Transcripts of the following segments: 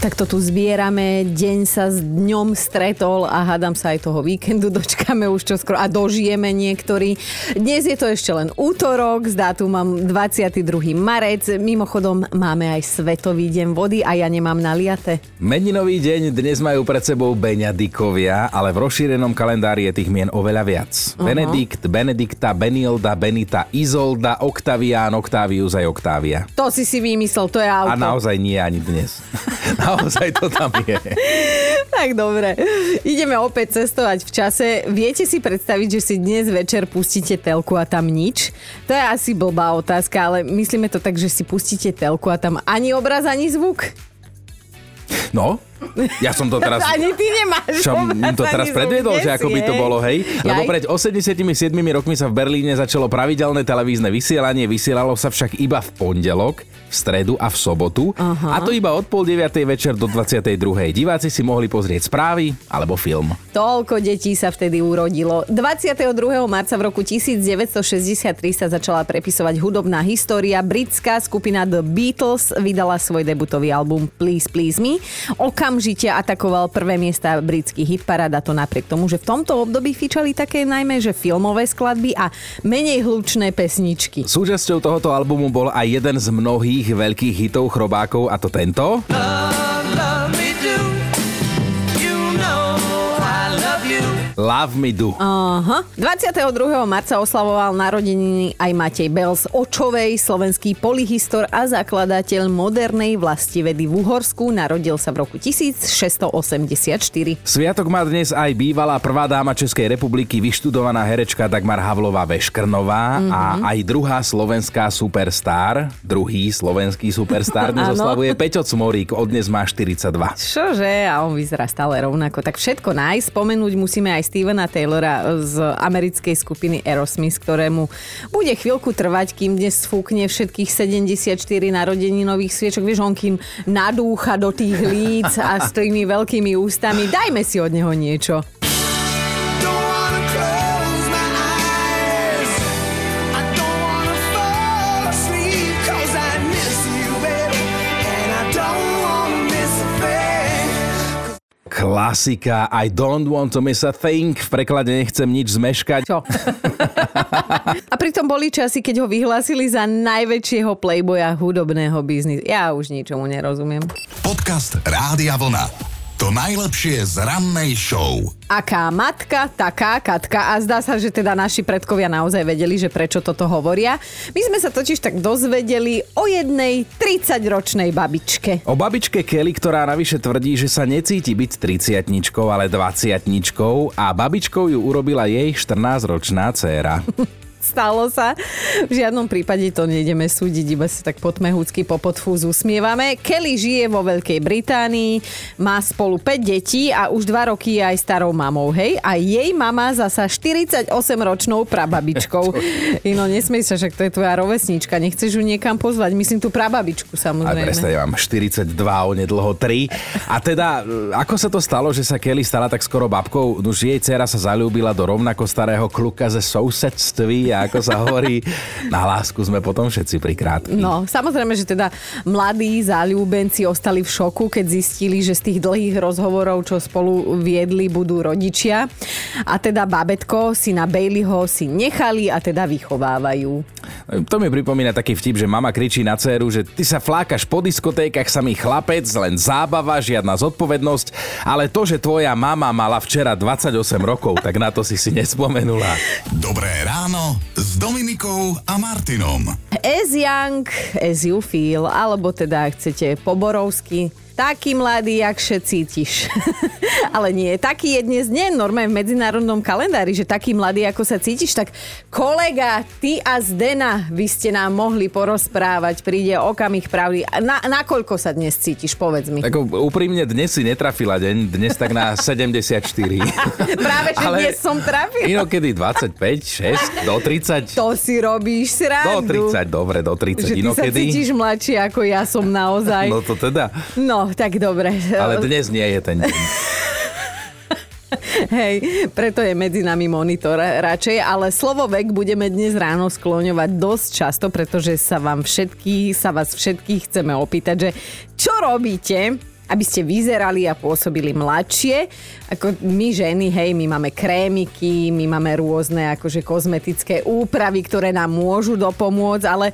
Tak to tu zbierame, deň sa s dňom stretol a hádam sa aj toho víkendu dočkame už čoskoro a dožijeme niektorí. Dnes je to ešte len útorok, s dátumom 22. marec. Mimochodom máme aj Svetový deň vody a ja nemám naliate. Meninový deň dnes majú pred sebou Beňadikovia, ale v rozšírenom kalendári je tých mien oveľa viac. Uh-huh. Benedikt, Benedikta, Benilda, Benita, Izolda, Oktavián, Oktávius aj Oktávia. To si si vymyslel, to je auto. A naozaj nie ani dnes. naozaj to tam je. tak dobre. Ideme opäť cestovať v čase. Viete si predstaviť, že si dnes večer pustíte telku a tam nič? To je asi blbá otázka, ale myslíme to tak, že si pustíte telku a tam ani obraz, ani zvuk? No, ja som to teraz... Ani ty nemáš. Som to teraz predviedol, že ako by to bolo, hej? Lebo pred 87 rokmi sa v Berlíne začalo pravidelné televízne vysielanie, vysielalo sa však iba v pondelok, v stredu a v sobotu. Aha. A to iba od pol 9. večer do 22. Diváci si mohli pozrieť správy alebo film. Toľko detí sa vtedy urodilo. 22. marca v roku 1963 sa začala prepisovať hudobná história. Britská skupina The Beatles vydala svoj debutový album Please Please Me. Okamžite atakoval prvé miesta britských hitparád a to napriek tomu, že v tomto období fičali také najmä, že filmové skladby a menej hlučné pesničky. Súčasťou tohoto albumu bol aj jeden z mnohých veľkých hitov chrobákov a to tento. Love, love Love Me Do. Aha. 22. marca oslavoval narodeniny aj Matej Bels, očovej, slovenský polyhistor a zakladateľ modernej vlastivedy v Uhorsku. Narodil sa v roku 1684. Sviatok má dnes aj bývalá prvá dáma Českej republiky, vyštudovaná herečka Dagmar Havlová Veškrnová mm-hmm. a aj druhá slovenská superstar, druhý slovenský superstar dnes oslavuje Peťo Cmorík, od dnes má 42. Čože? A on vyzerá stále rovnako. Tak všetko nájsť, spomenúť musíme aj Stevena Taylora z americkej skupiny Aerosmith, ktorému bude chvíľku trvať, kým dnes sfúkne všetkých 74 nových sviečok. Vieš, on kým nadúcha do tých líc a s tými veľkými ústami. Dajme si od neho niečo. Klasika I don't want to miss a thing. V preklade nechcem nič zmeškať. Čo? a pritom boli časy, keď ho vyhlásili za najväčšieho playboya hudobného biznisu. Ja už ničomu nerozumiem. Podcast Rádia Vlna. To najlepšie z rannej show. Aká matka, taká katka. A zdá sa, že teda naši predkovia naozaj vedeli, že prečo toto hovoria. My sme sa totiž tak dozvedeli o jednej 30-ročnej babičke. O babičke Kelly, ktorá navyše tvrdí, že sa necíti byť 30 ale 20 a babičkou ju urobila jej 14-ročná dcéra. Stalo sa. V žiadnom prípade to nejdeme súdiť, iba sa tak potmehúcky po podfúzu usmievame. Kelly žije vo Veľkej Británii, má spolu 5 detí a už 2 roky je aj starou mamou, hej? A jej mama zasa 48-ročnou prababičkou. Ino, nesmej sa, však to je tvoja rovesnička, nechceš ju niekam pozvať, myslím tú prababičku samozrejme. A presne, ja mám 42, onedlho 3. A teda, ako sa to stalo, že sa Kelly stala tak skoro babkou? Už jej dcera sa zalúbila do rovnako starého kluka ze sousedství a ako sa hovorí, na lásku sme potom všetci prikrátki. No, samozrejme, že teda mladí záľúbenci ostali v šoku, keď zistili, že z tých dlhých rozhovorov, čo spolu viedli, budú rodičia. A teda babetko si na Baileyho si nechali a teda vychovávajú. To mi pripomína taký vtip, že mama kričí na dceru, že ty sa flákaš po diskotékach, sa mi chlapec, len zábava, žiadna zodpovednosť, ale to, že tvoja mama mala včera 28 rokov, tak na to si si nespomenula. Dobré ráno s Dominikou a Martinom. As young as you feel, alebo teda chcete poborovsky, taký mladý, jak še cítiš. Ale nie, taký je dnes deň normálne v medzinárodnom kalendári, že taký mladý, ako sa cítiš, tak kolega, ty a Zdena, vy ste nám mohli porozprávať, príde okamih pravdy. Na, nakoľko sa dnes cítiš, povedz mi. Tak úprimne dnes si netrafila deň, dnes tak na 74. Práve, že Ale dnes som trafila. Inokedy 25, 6, do 30. To si robíš srandu. Do 30, dobre, do 30. Že ty Inokedy... sa cítiš mladší, ako ja som naozaj. No to teda. No, tak dobre. Ale dnes nie je ten deň. Hej, preto je medzi nami monitor radšej, ale slovo vek budeme dnes ráno skloňovať dosť často, pretože sa vám všetkých, sa vás všetkých chceme opýtať, že čo robíte, aby ste vyzerali a pôsobili mladšie. Ako my ženy, hej, my máme krémiky, my máme rôzne akože kozmetické úpravy, ktoré nám môžu dopomôcť, ale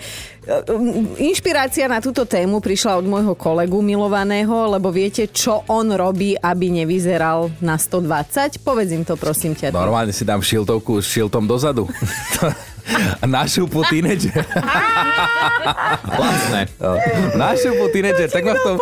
inšpirácia na túto tému prišla od môjho kolegu milovaného, lebo viete, čo on robí, aby nevyzeral na 120? Povedz im to, prosím ťa. Normálne si dám šiltovku s šiltom dozadu. Našupu tínedžer. Vlastne. Našupu tínedžer. Tak ma v tom...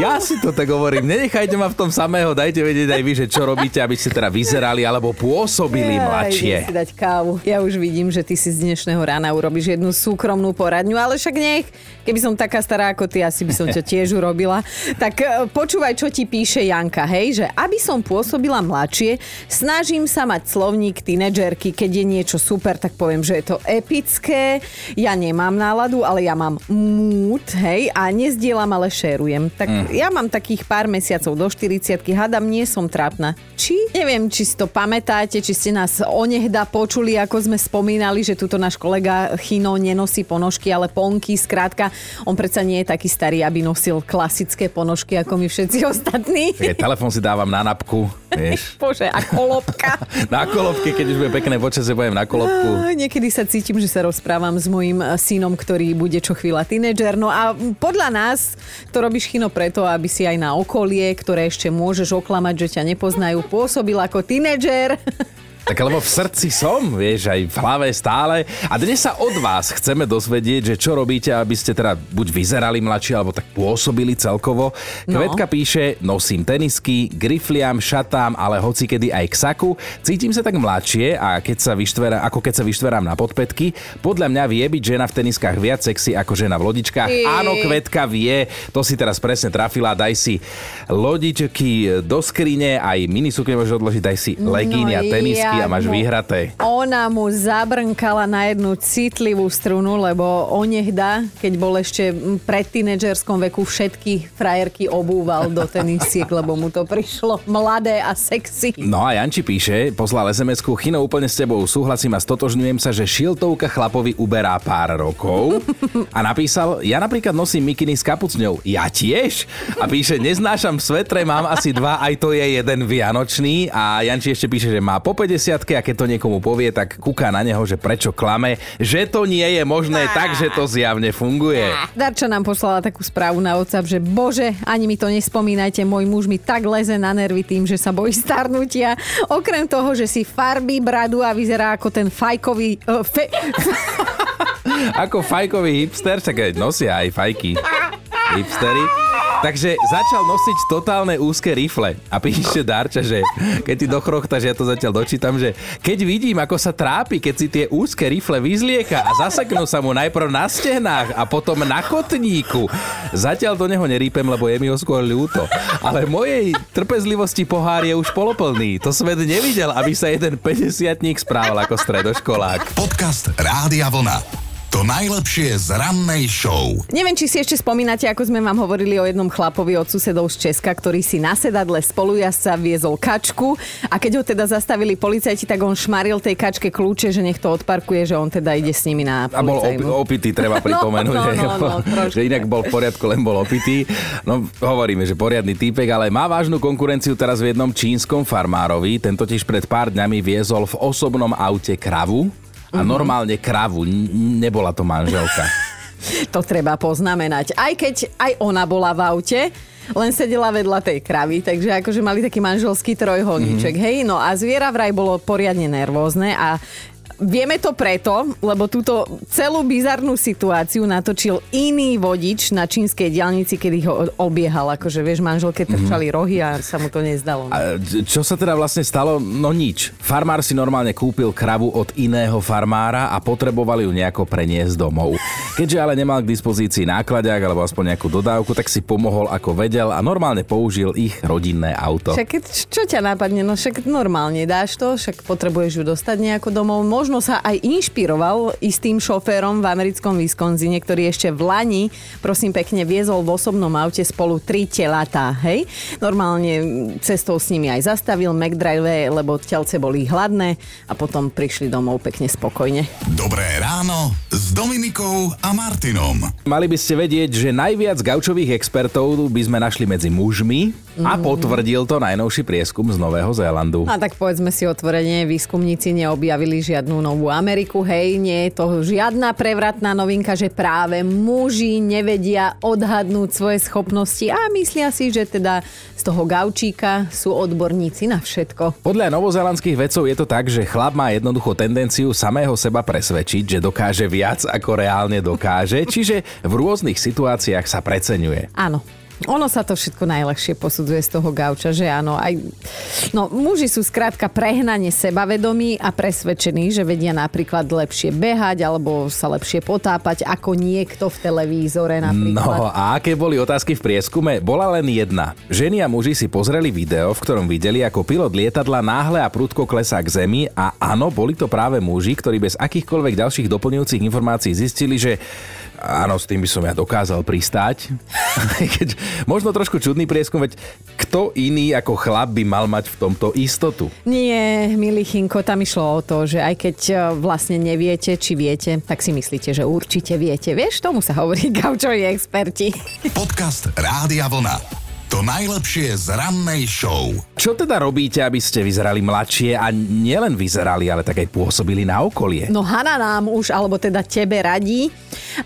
Ja si to tak hovorím. Nenechajte ma v tom samého. Dajte vedieť aj vy, že čo robíte, aby ste teda vyzerali alebo pôsobili mladšie. si dať kávu. Ja už vidím, že ty si z dnešného rána urobíš jednu súkromnú poradňu, ale však nech. Keby som taká stará ako ty, asi by som ťa tiež urobila. Tak e, počúvaj, čo ti píše Janka, hej, že aby som pôsobila mladšie, snažím sa mať slovník tínedžerky, keď je niečo super, tak poviem, že je to epické, ja nemám náladu, ale ja mám mood, hej, a nezdielam, ale šerujem. Tak mm. ja mám takých pár mesiacov do 40 hadam, nie som trápna. Či, neviem, či si to pamätáte, či ste nás onehda počuli, ako sme spomínali, že tuto náš kolega Chino nenosí ponožky, ale ponky, skrátka, on predsa nie je taký starý, aby nosil klasické ponožky, ako my všetci ostatní. telefon si dávam na napku, vieš. Bože, a kolobka. na kolobke, keď už bude pekné počasie, budem na kolobku. Niekedy sa cítim, že sa rozprávam s mojim eh, synom, ktorý bude čo chvíľa tínedžer. No a podľa nás to robíš chino preto, aby si aj na okolie, ktoré ešte môžeš oklamať, že ťa nepoznajú, pôsobil ako tínedžer. Tak lebo v srdci som, vieš, aj v hlave stále. A dnes sa od vás chceme dozvedieť, že čo robíte, aby ste teda buď vyzerali mladšie, alebo tak pôsobili celkovo. No. Kvetka píše, nosím tenisky, grifliam, šatám, ale hoci kedy aj k saku. Cítim sa tak mladšie a keď sa vyštverá, ako keď sa vyštverám na podpetky. Podľa mňa vie byť žena v teniskách viac sexy ako žena v lodičkách. I... Áno, Kvetka vie, to si teraz presne trafila. Daj si lodičky do skrine, aj minisukne môžeš odložiť, daj si legíny no, a tenisky a máš vyhraté. Ona mu zabrnkala na jednu citlivú strunu, lebo onehda, keď bol ešte pred tínedžerskom veku, všetky frajerky obúval do tenisiek, lebo mu to prišlo mladé a sexy. No a Janči píše, poslal SMS-ku, Chino, úplne s tebou súhlasím a stotožňujem sa, že šiltovka chlapovi uberá pár rokov. A napísal, ja napríklad nosím mikiny s kapucňou. Ja tiež? A píše, neznášam svetre, mám asi dva, aj to je jeden vianočný. A Janči ešte píše, že má po 50 a keď to niekomu povie, tak kúka na neho, že prečo klame, že to nie je možné tak, že to zjavne funguje. Darča nám poslala takú správu na WhatsApp, že bože, ani mi to nespomínajte, môj muž mi tak leze na nervy tým, že sa bojí starnutia. Okrem toho, že si farby bradu a vyzerá ako ten fajkový... Uh, fe... ako fajkový hipster, čakaj, nosia aj fajky. Hipstery. Takže začal nosiť totálne úzke rifle. A píše Darča, že keď ti dochrochtaš, ja to zatiaľ dočítam, že keď vidím, ako sa trápi, keď si tie úzke rifle vyzlieka a zaseknú sa mu najprv na stehnách a potom na kotníku. Zatiaľ do neho nerípem, lebo je mi ho skôr ľúto. Ale mojej trpezlivosti pohár je už poloplný. To svet nevidel, aby sa jeden 50 správal ako stredoškolák. Podcast Rádia Vlna. To najlepšie z rannej show. Neviem, či si ešte spomínate, ako sme vám hovorili o jednom chlapovi od susedov z Česka, ktorý si na sedadle spolujazca viezol kačku a keď ho teda zastavili policajti, tak on šmaril tej kačke kľúče, že nech to odparkuje, že on teda ide s nimi na policajnú. A bol op- opitý, treba pripomenúť. no, no, no, no, že inak bol v poriadku, len bol opitý. No hovoríme, že poriadny týpek, ale má vážnu konkurenciu teraz v jednom čínskom farmárovi. Ten totiž pred pár dňami viezol v osobnom aute kravu a mm-hmm. normálne kravu, nebola to manželka. to treba poznamenať. Aj keď aj ona bola v aute, len sedela vedľa tej kravy, takže akože mali taký manželský trojholníček, mm-hmm. hej, no a zviera vraj bolo poriadne nervózne a Vieme to preto, lebo túto celú bizarnú situáciu natočil iný vodič na čínskej diálnici, kedy ho obiehal. Akože, vieš, manželke mhm. trčali mm-hmm. rohy a sa mu to nezdalo. A čo sa teda vlastne stalo? No nič. Farmár si normálne kúpil kravu od iného farmára a potreboval ju nejako preniesť domov. Keďže ale nemal k dispozícii nákladák alebo aspoň nejakú dodávku, tak si pomohol ako vedel a normálne použil ich rodinné auto. Však čo ťa napadne? No však normálne dáš to, však potrebuješ ju dostať nejako domov. Možno sa aj inšpiroval istým šoférom v americkom Wisconsine, ktorý ešte v Lani, prosím pekne, viezol v osobnom aute spolu tri telatá, hej? Normálne cestou s nimi aj zastavil McDrive, lebo telce boli hladné a potom prišli domov pekne spokojne. Dobré ráno s Dominikou a Martinom. Mali by ste vedieť, že najviac gaučových expertov by sme našli medzi mužmi a potvrdil to najnovší prieskum z Nového Zélandu. A tak povedzme si otvorene, výskumníci neobjavili žiadnu novú Ameriku, hej, nie je to žiadna prevratná novinka, že práve muži nevedia odhadnúť svoje schopnosti a myslia si, že teda z toho gaučíka sú odborníci na všetko. Podľa novozelandských vedcov je to tak, že chlap má jednoducho tendenciu samého seba presvedčiť, že dokáže viac ako reálne dokáže, čiže v rôznych situáciách sa preceňuje. Áno, ono sa to všetko najľahšie posudzuje z toho gauča, že áno. Aj, no, muži sú skrátka prehnane sebavedomí a presvedčení, že vedia napríklad lepšie behať alebo sa lepšie potápať ako niekto v televízore napríklad. No a aké boli otázky v prieskume? Bola len jedna. Ženy a muži si pozreli video, v ktorom videli, ako pilot lietadla náhle a prudko klesá k zemi a áno, boli to práve muži, ktorí bez akýchkoľvek ďalších doplňujúcich informácií zistili, že Áno, s tým by som ja dokázal pristáť. Keď, možno trošku čudný prieskum, veď kto iný ako chlap by mal mať v tomto istotu? Nie, milý Chinko, tam išlo o to, že aj keď e, vlastne neviete, či viete, tak si myslíte, že určite viete. Vieš, tomu sa hovorí gaučoví experti. Podcast Rádia Vlna. To najlepšie z rannej show. Čo teda robíte, aby ste vyzerali mladšie a nielen vyzerali, ale tak aj pôsobili na okolie? No Hanna nám už, alebo teda tebe radí.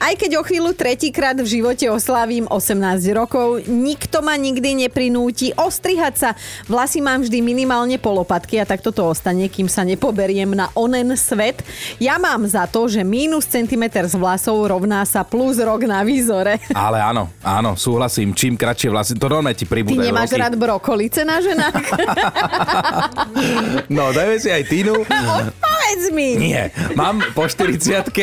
Aj keď o chvíľu tretíkrát v živote oslavím 18 rokov, nikto ma nikdy neprinúti ostrihať sa. Vlasy mám vždy minimálne polopatky a tak toto ostane, kým sa nepoberiem na onen svet. Ja mám za to, že mínus centimetr z vlasov rovná sa plus rok na výzore. Ale áno, áno, súhlasím. Čím kratšie vlasy, to normálne ti pribúdajú Ty nemáš roky. rád brokolice na ženách? no, dajme si aj Tinu. Povedz mi. Nie, mám po 40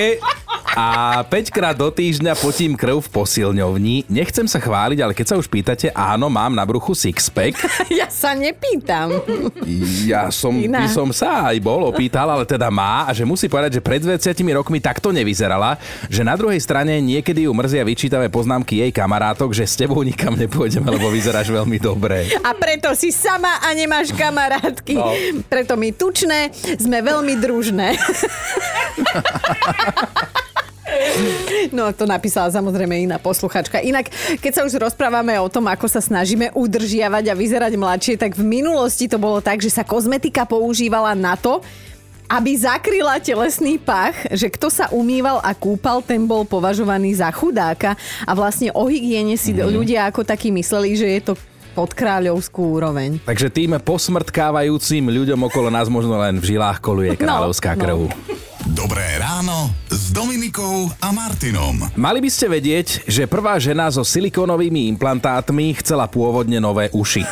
a 5 krát do týždňa potím krv v posilňovni. Nechcem sa chváliť, ale keď sa už pýtate, áno, mám na bruchu sixpack. ja sa nepýtam. Ja som, by som sa aj bol opýtal, ale teda má a že musí povedať, že pred 20 rokmi takto nevyzerala, že na druhej strane niekedy ju mrzia vyčítavé poznámky jej kamarátok, že s tebou nikam nepôjdeme, lebo vyzeráš veľmi dobre. A preto si sama a nemáš kamarátky. No. Preto my tučné sme veľmi družné. No to napísala samozrejme iná posluchačka. Inak, keď sa už rozprávame o tom, ako sa snažíme udržiavať a vyzerať mladšie, tak v minulosti to bolo tak, že sa kozmetika používala na to, aby zakryla telesný pach, že kto sa umýval a kúpal, ten bol považovaný za chudáka a vlastne o hygiene si mm. ľudia ako takí mysleli, že je to pod kráľovskú úroveň. Takže tým posmrtkávajúcim ľuďom okolo nás možno len v žilách koluje no, kráľovská no, krv. No. Dobré ráno s Dominikou a Martinom. Mali by ste vedieť, že prvá žena so silikónovými implantátmi chcela pôvodne nové uši.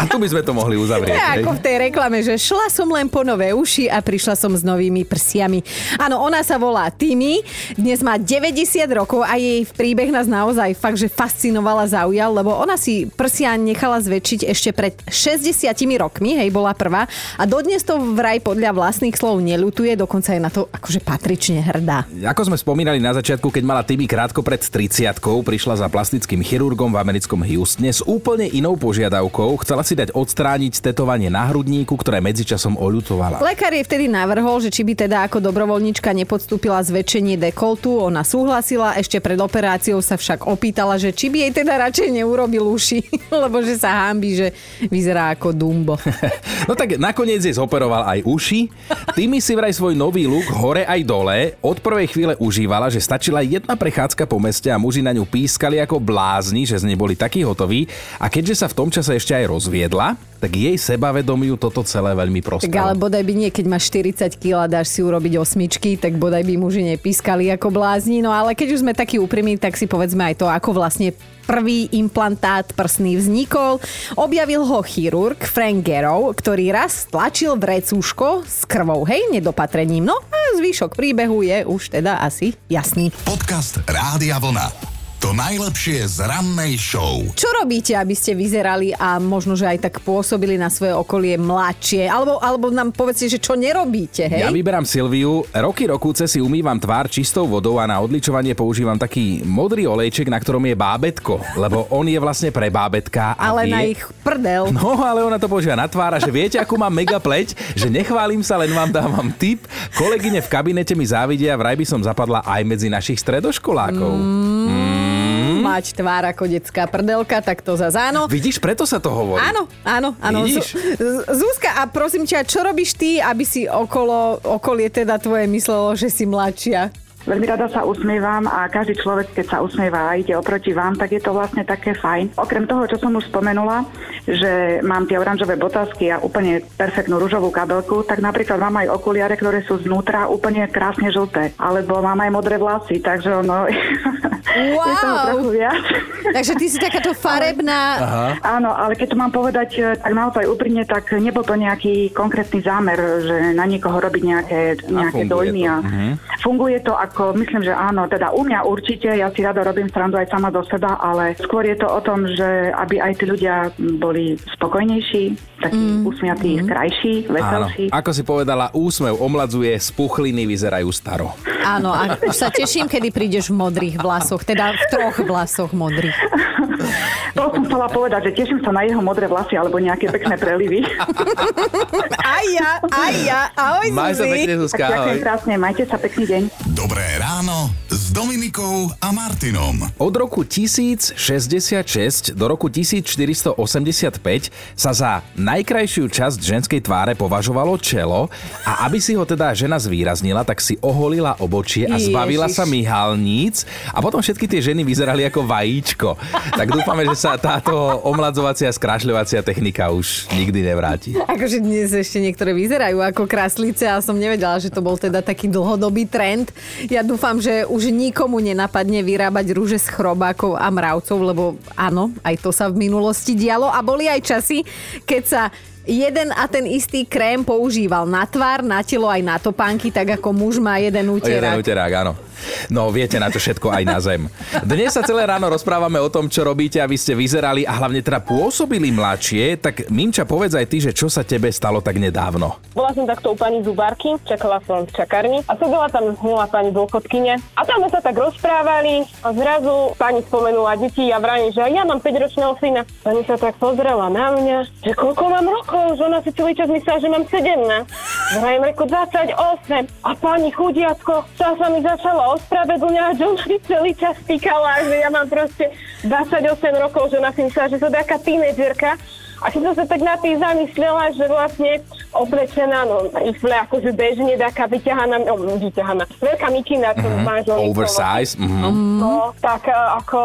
A tu by sme to mohli uzavrieť. Ja, ako v tej reklame, že šla som len po nové uši a prišla som s novými prsiami. Áno, ona sa volá Timi, dnes má 90 rokov a jej príbeh nás naozaj fakt, že fascinovala, zaujal, lebo ona si prsia nechala zväčšiť ešte pred 60 rokmi, hej, bola prvá a dodnes to vraj podľa vlastných slov nelutuje, dokonca je na to akože patrične hrdá. Ako sme spomínali na začiatku, keď mala Timi krátko pred 30 prišla za plastickým chirurgom v americkom Houstone s úplne inou požiadavkou. Chcela si dať odstrániť tetovanie na hrudníku, ktoré medzičasom oľutovala. Lekár jej vtedy navrhol, že či by teda ako dobrovoľnička nepodstúpila zväčšenie dekoltu. Ona súhlasila, ešte pred operáciou sa však opýtala, že či by jej teda radšej neurobil uši, lebo že sa hámbi, že vyzerá ako Dumbo. no tak nakoniec jej zoperoval aj uši. Tými si vraj svoj nový look hore aj dole. Od prvej chvíle užívala, že stačila jedna prechádzka po meste a muži na ňu pískali ako blázni, že z nej boli takí hotoví. A keďže sa v tom čase ešte aj rozviedla, rozviedla, tak jej sebavedomiu toto celé veľmi prospelo. Tak ale bodaj by nie, keď máš 40 kg a dáš si urobiť osmičky, tak bodaj by muži nepískali ako blázni. No ale keď už sme takí úprimní, tak si povedzme aj to, ako vlastne prvý implantát prsný vznikol. Objavil ho chirurg Frank Garrow, ktorý raz tlačil vrecúško s krvou, hej, nedopatrením. No a zvyšok príbehu je už teda asi jasný. Podcast Rádia Vlna. To najlepšie z rannej show. Čo robíte, aby ste vyzerali a možno, že aj tak pôsobili na svoje okolie mladšie? Alebo, alebo nám povedzte, že čo nerobíte, hej? Ja vyberám Silviu. Roky rokúce si umývam tvár čistou vodou a na odličovanie používam taký modrý olejček, na ktorom je bábetko, lebo on je vlastne pre bábetka. A ale vie... na ich prdel. No, ale ona to používa na tvár a že viete, akú mám mega pleť, že nechválim sa, len vám dávam tip. Kolegyne v kabinete mi závidia, vraj by som zapadla aj medzi našich stredoškolákov. Mm. Mať tvár ako detská prdelka, tak to za áno. Vidíš, preto sa to hovorí. Áno, áno, áno. Vidíš? Zúska, a prosím ťa, čo robíš ty, aby si okolo, okolie teda tvoje myslelo, že si mladšia? Veľmi rada sa usmievam a každý človek, keď sa usmieva a ide oproti vám, tak je to vlastne také fajn. Okrem toho, čo som už spomenula, že mám tie oranžové botázky a úplne perfektnú rúžovú kabelku, tak napríklad mám aj okuliare, ktoré sú znútra úplne krásne žlté. Alebo mám aj modré vlasy, takže ono... Wow. je toho trochu viac. takže ty si takáto farebná... Aha. Áno, ale keď to mám povedať eh, tak naozaj úprimne, tak nebol to nejaký konkrétny zámer, že na niekoho robiť nejaké, nejaké a dojmy. A uh-huh. Funguje to ako ako myslím, že áno, teda u mňa určite, ja si rada robím srandu aj sama do seba, ale skôr je to o tom, že aby aj tí ľudia boli spokojnejší, takí mm. usmiatí, mm. krajší, veselší. Áno. Ako si povedala, úsmev omladzuje, spuchliny vyzerajú staro. Áno, a už sa teším, kedy prídeš v modrých vlasoch, teda v troch vlasoch modrých. To som chcela povedať, že teším sa na jeho modré vlasy alebo nejaké pekné prelivy. Aj ja, aj ja. Ahoj, Maj sa pekne, Zuzka. Ďakujem krásne, majte sa pekný deň. Dobré ráno s Dominikou a Martinom. Od roku 1066 do roku 1485 sa za najkrajšiu časť ženskej tváre považovalo čelo a aby si ho teda žena zvýraznila, tak si oholila obočie a zbavila Ježiš. sa myhalníc a potom všetky tie ženy vyzerali ako vajíčko. Tak dúfame, že sa táto omladzovacia, skrášľovacia technika už nikdy nevráti. Akože dnes ešte niektoré vyzerajú ako kráslice a som nevedela, že to bol teda taký dlhodobý trend. Ja dúfam, že už nikomu nenapadne vyrábať rúže z chrobákov a mravcov, lebo áno, aj to sa v minulosti dialo a boli aj časy, keď sa jeden a ten istý krém používal na tvár, na telo aj na topánky, tak ako muž má jeden úterák. Jeden úterák, áno. No viete na to všetko aj na zem. Dnes sa celé ráno rozprávame o tom, čo robíte, aby ste vyzerali a hlavne teda pôsobili mladšie. Tak Minča, povedz aj ty, že čo sa tebe stalo tak nedávno. Bola som takto u pani Zubárky, čakala som v čakarni a sedela tam milá pani dôchodkyne. A tam sa tak rozprávali a zrazu pani spomenula deti a vrani, že ja mám 5-ročného syna. Pani sa tak pozrela na mňa, že koľko mám rokov, že ona si celý čas myslela, že mám 17. Vrajem reku 28. A pani chudiacko sa sa mi začala ospravedlňovať, že ona celý čas týkala, že ja mám proste 28 rokov, že ona si myslela, že som taká tínedžerka. A keď som sa tak na tým zamyslela, že vlastne oblečená, no rifle akože bežne taká vyťahaná, no, vyťahaná, veľká mikina, čo mm-hmm. manžel. Oversize. Mm-hmm. No, tak e, ako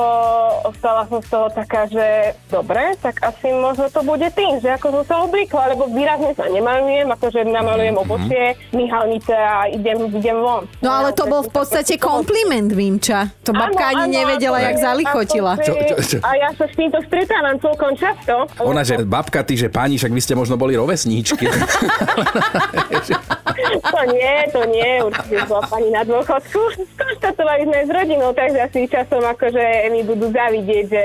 ostala som z toho taká, že dobre, tak asi možno to bude tým, že ako som sa oblíkla, lebo výrazne sa nemalujem, akože namalujem mm-hmm. obočie, myhalnice a idem, idem von. No ale to bol v podstate kompliment, Vimča. To babka ano, ani ano, nevedela, jak zalichotila. Čo, čo, čo? A ja sa s týmto stretávam celkom často. Ona, že babka, ty, že páni, však vy ste možno boli rovesníčky. to nie, to nie, určite bola pani na dôchodku. Skonštatovali sme s rodinou, takže asi časom akože mi budú zavidieť, že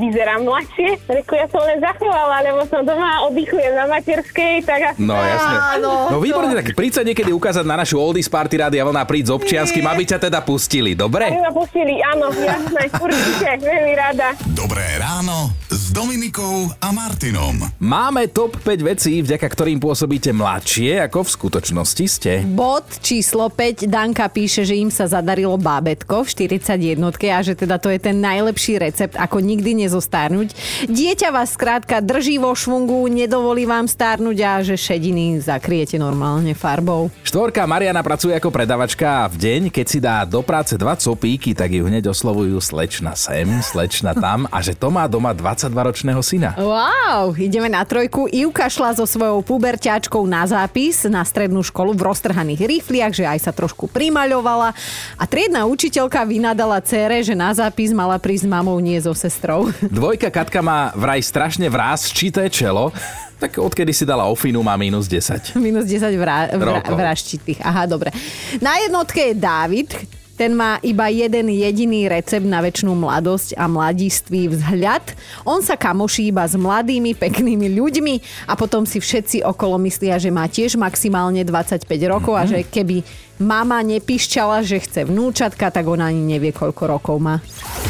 vyzerám mladšie. Reku, ja som len zachvála, lebo som doma oddychujem na materskej, tak asi... No jasne. Áno, no výborne, tak príď sa niekedy ukázať na našu Oldies Party Rady a vlna príď s občianským, aby ťa teda pustili, dobre? Aby ma pustili, áno, jasné, určite, veľmi rada. Dobré ráno s Dominikou a Martinom. Máme top 5 vecí, vďaka ktorým pôsobíte mladšie ako v skutočnosti skutočnosti ste? Bod číslo 5. Danka píše, že im sa zadarilo bábetko v 41 a že teda to je ten najlepší recept, ako nikdy nezostárnuť. Dieťa vás skrátka drží vo švungu, nedovolí vám stárnuť a že šediny zakriete normálne farbou. Štvorka Mariana pracuje ako predavačka a v deň, keď si dá do práce dva copíky, tak ju hneď oslovujú slečna sem, slečna tam a že to má doma 22-ročného syna. Wow, ideme na trojku. Ivka šla so svojou puberťačkou na zápis na strednú školu v roztrhaných rifliach, že aj sa trošku primaľovala a triedna učiteľka vynadala cére, že na zápis mala prísť s mamou, nie so sestrou. Dvojka Katka má vraj strašne vráz čité čelo, tak odkedy si dala ofinu, má minus 10. minus 10 vrá, vrá, vraštitých. Aha, dobre. Na jednotke je Dávid, ten má iba jeden jediný recept na väčšinu mladosť a mladistvý vzhľad. On sa kamoší iba s mladými, peknými ľuďmi a potom si všetci okolo myslia, že má tiež maximálne 25 rokov a že keby mama nepišťala, že chce vnúčatka, tak ona ani nevie, koľko rokov má.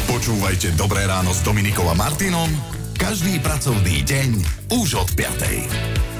Počúvajte Dobré ráno s Dominikom a Martinom každý pracovný deň už od 5.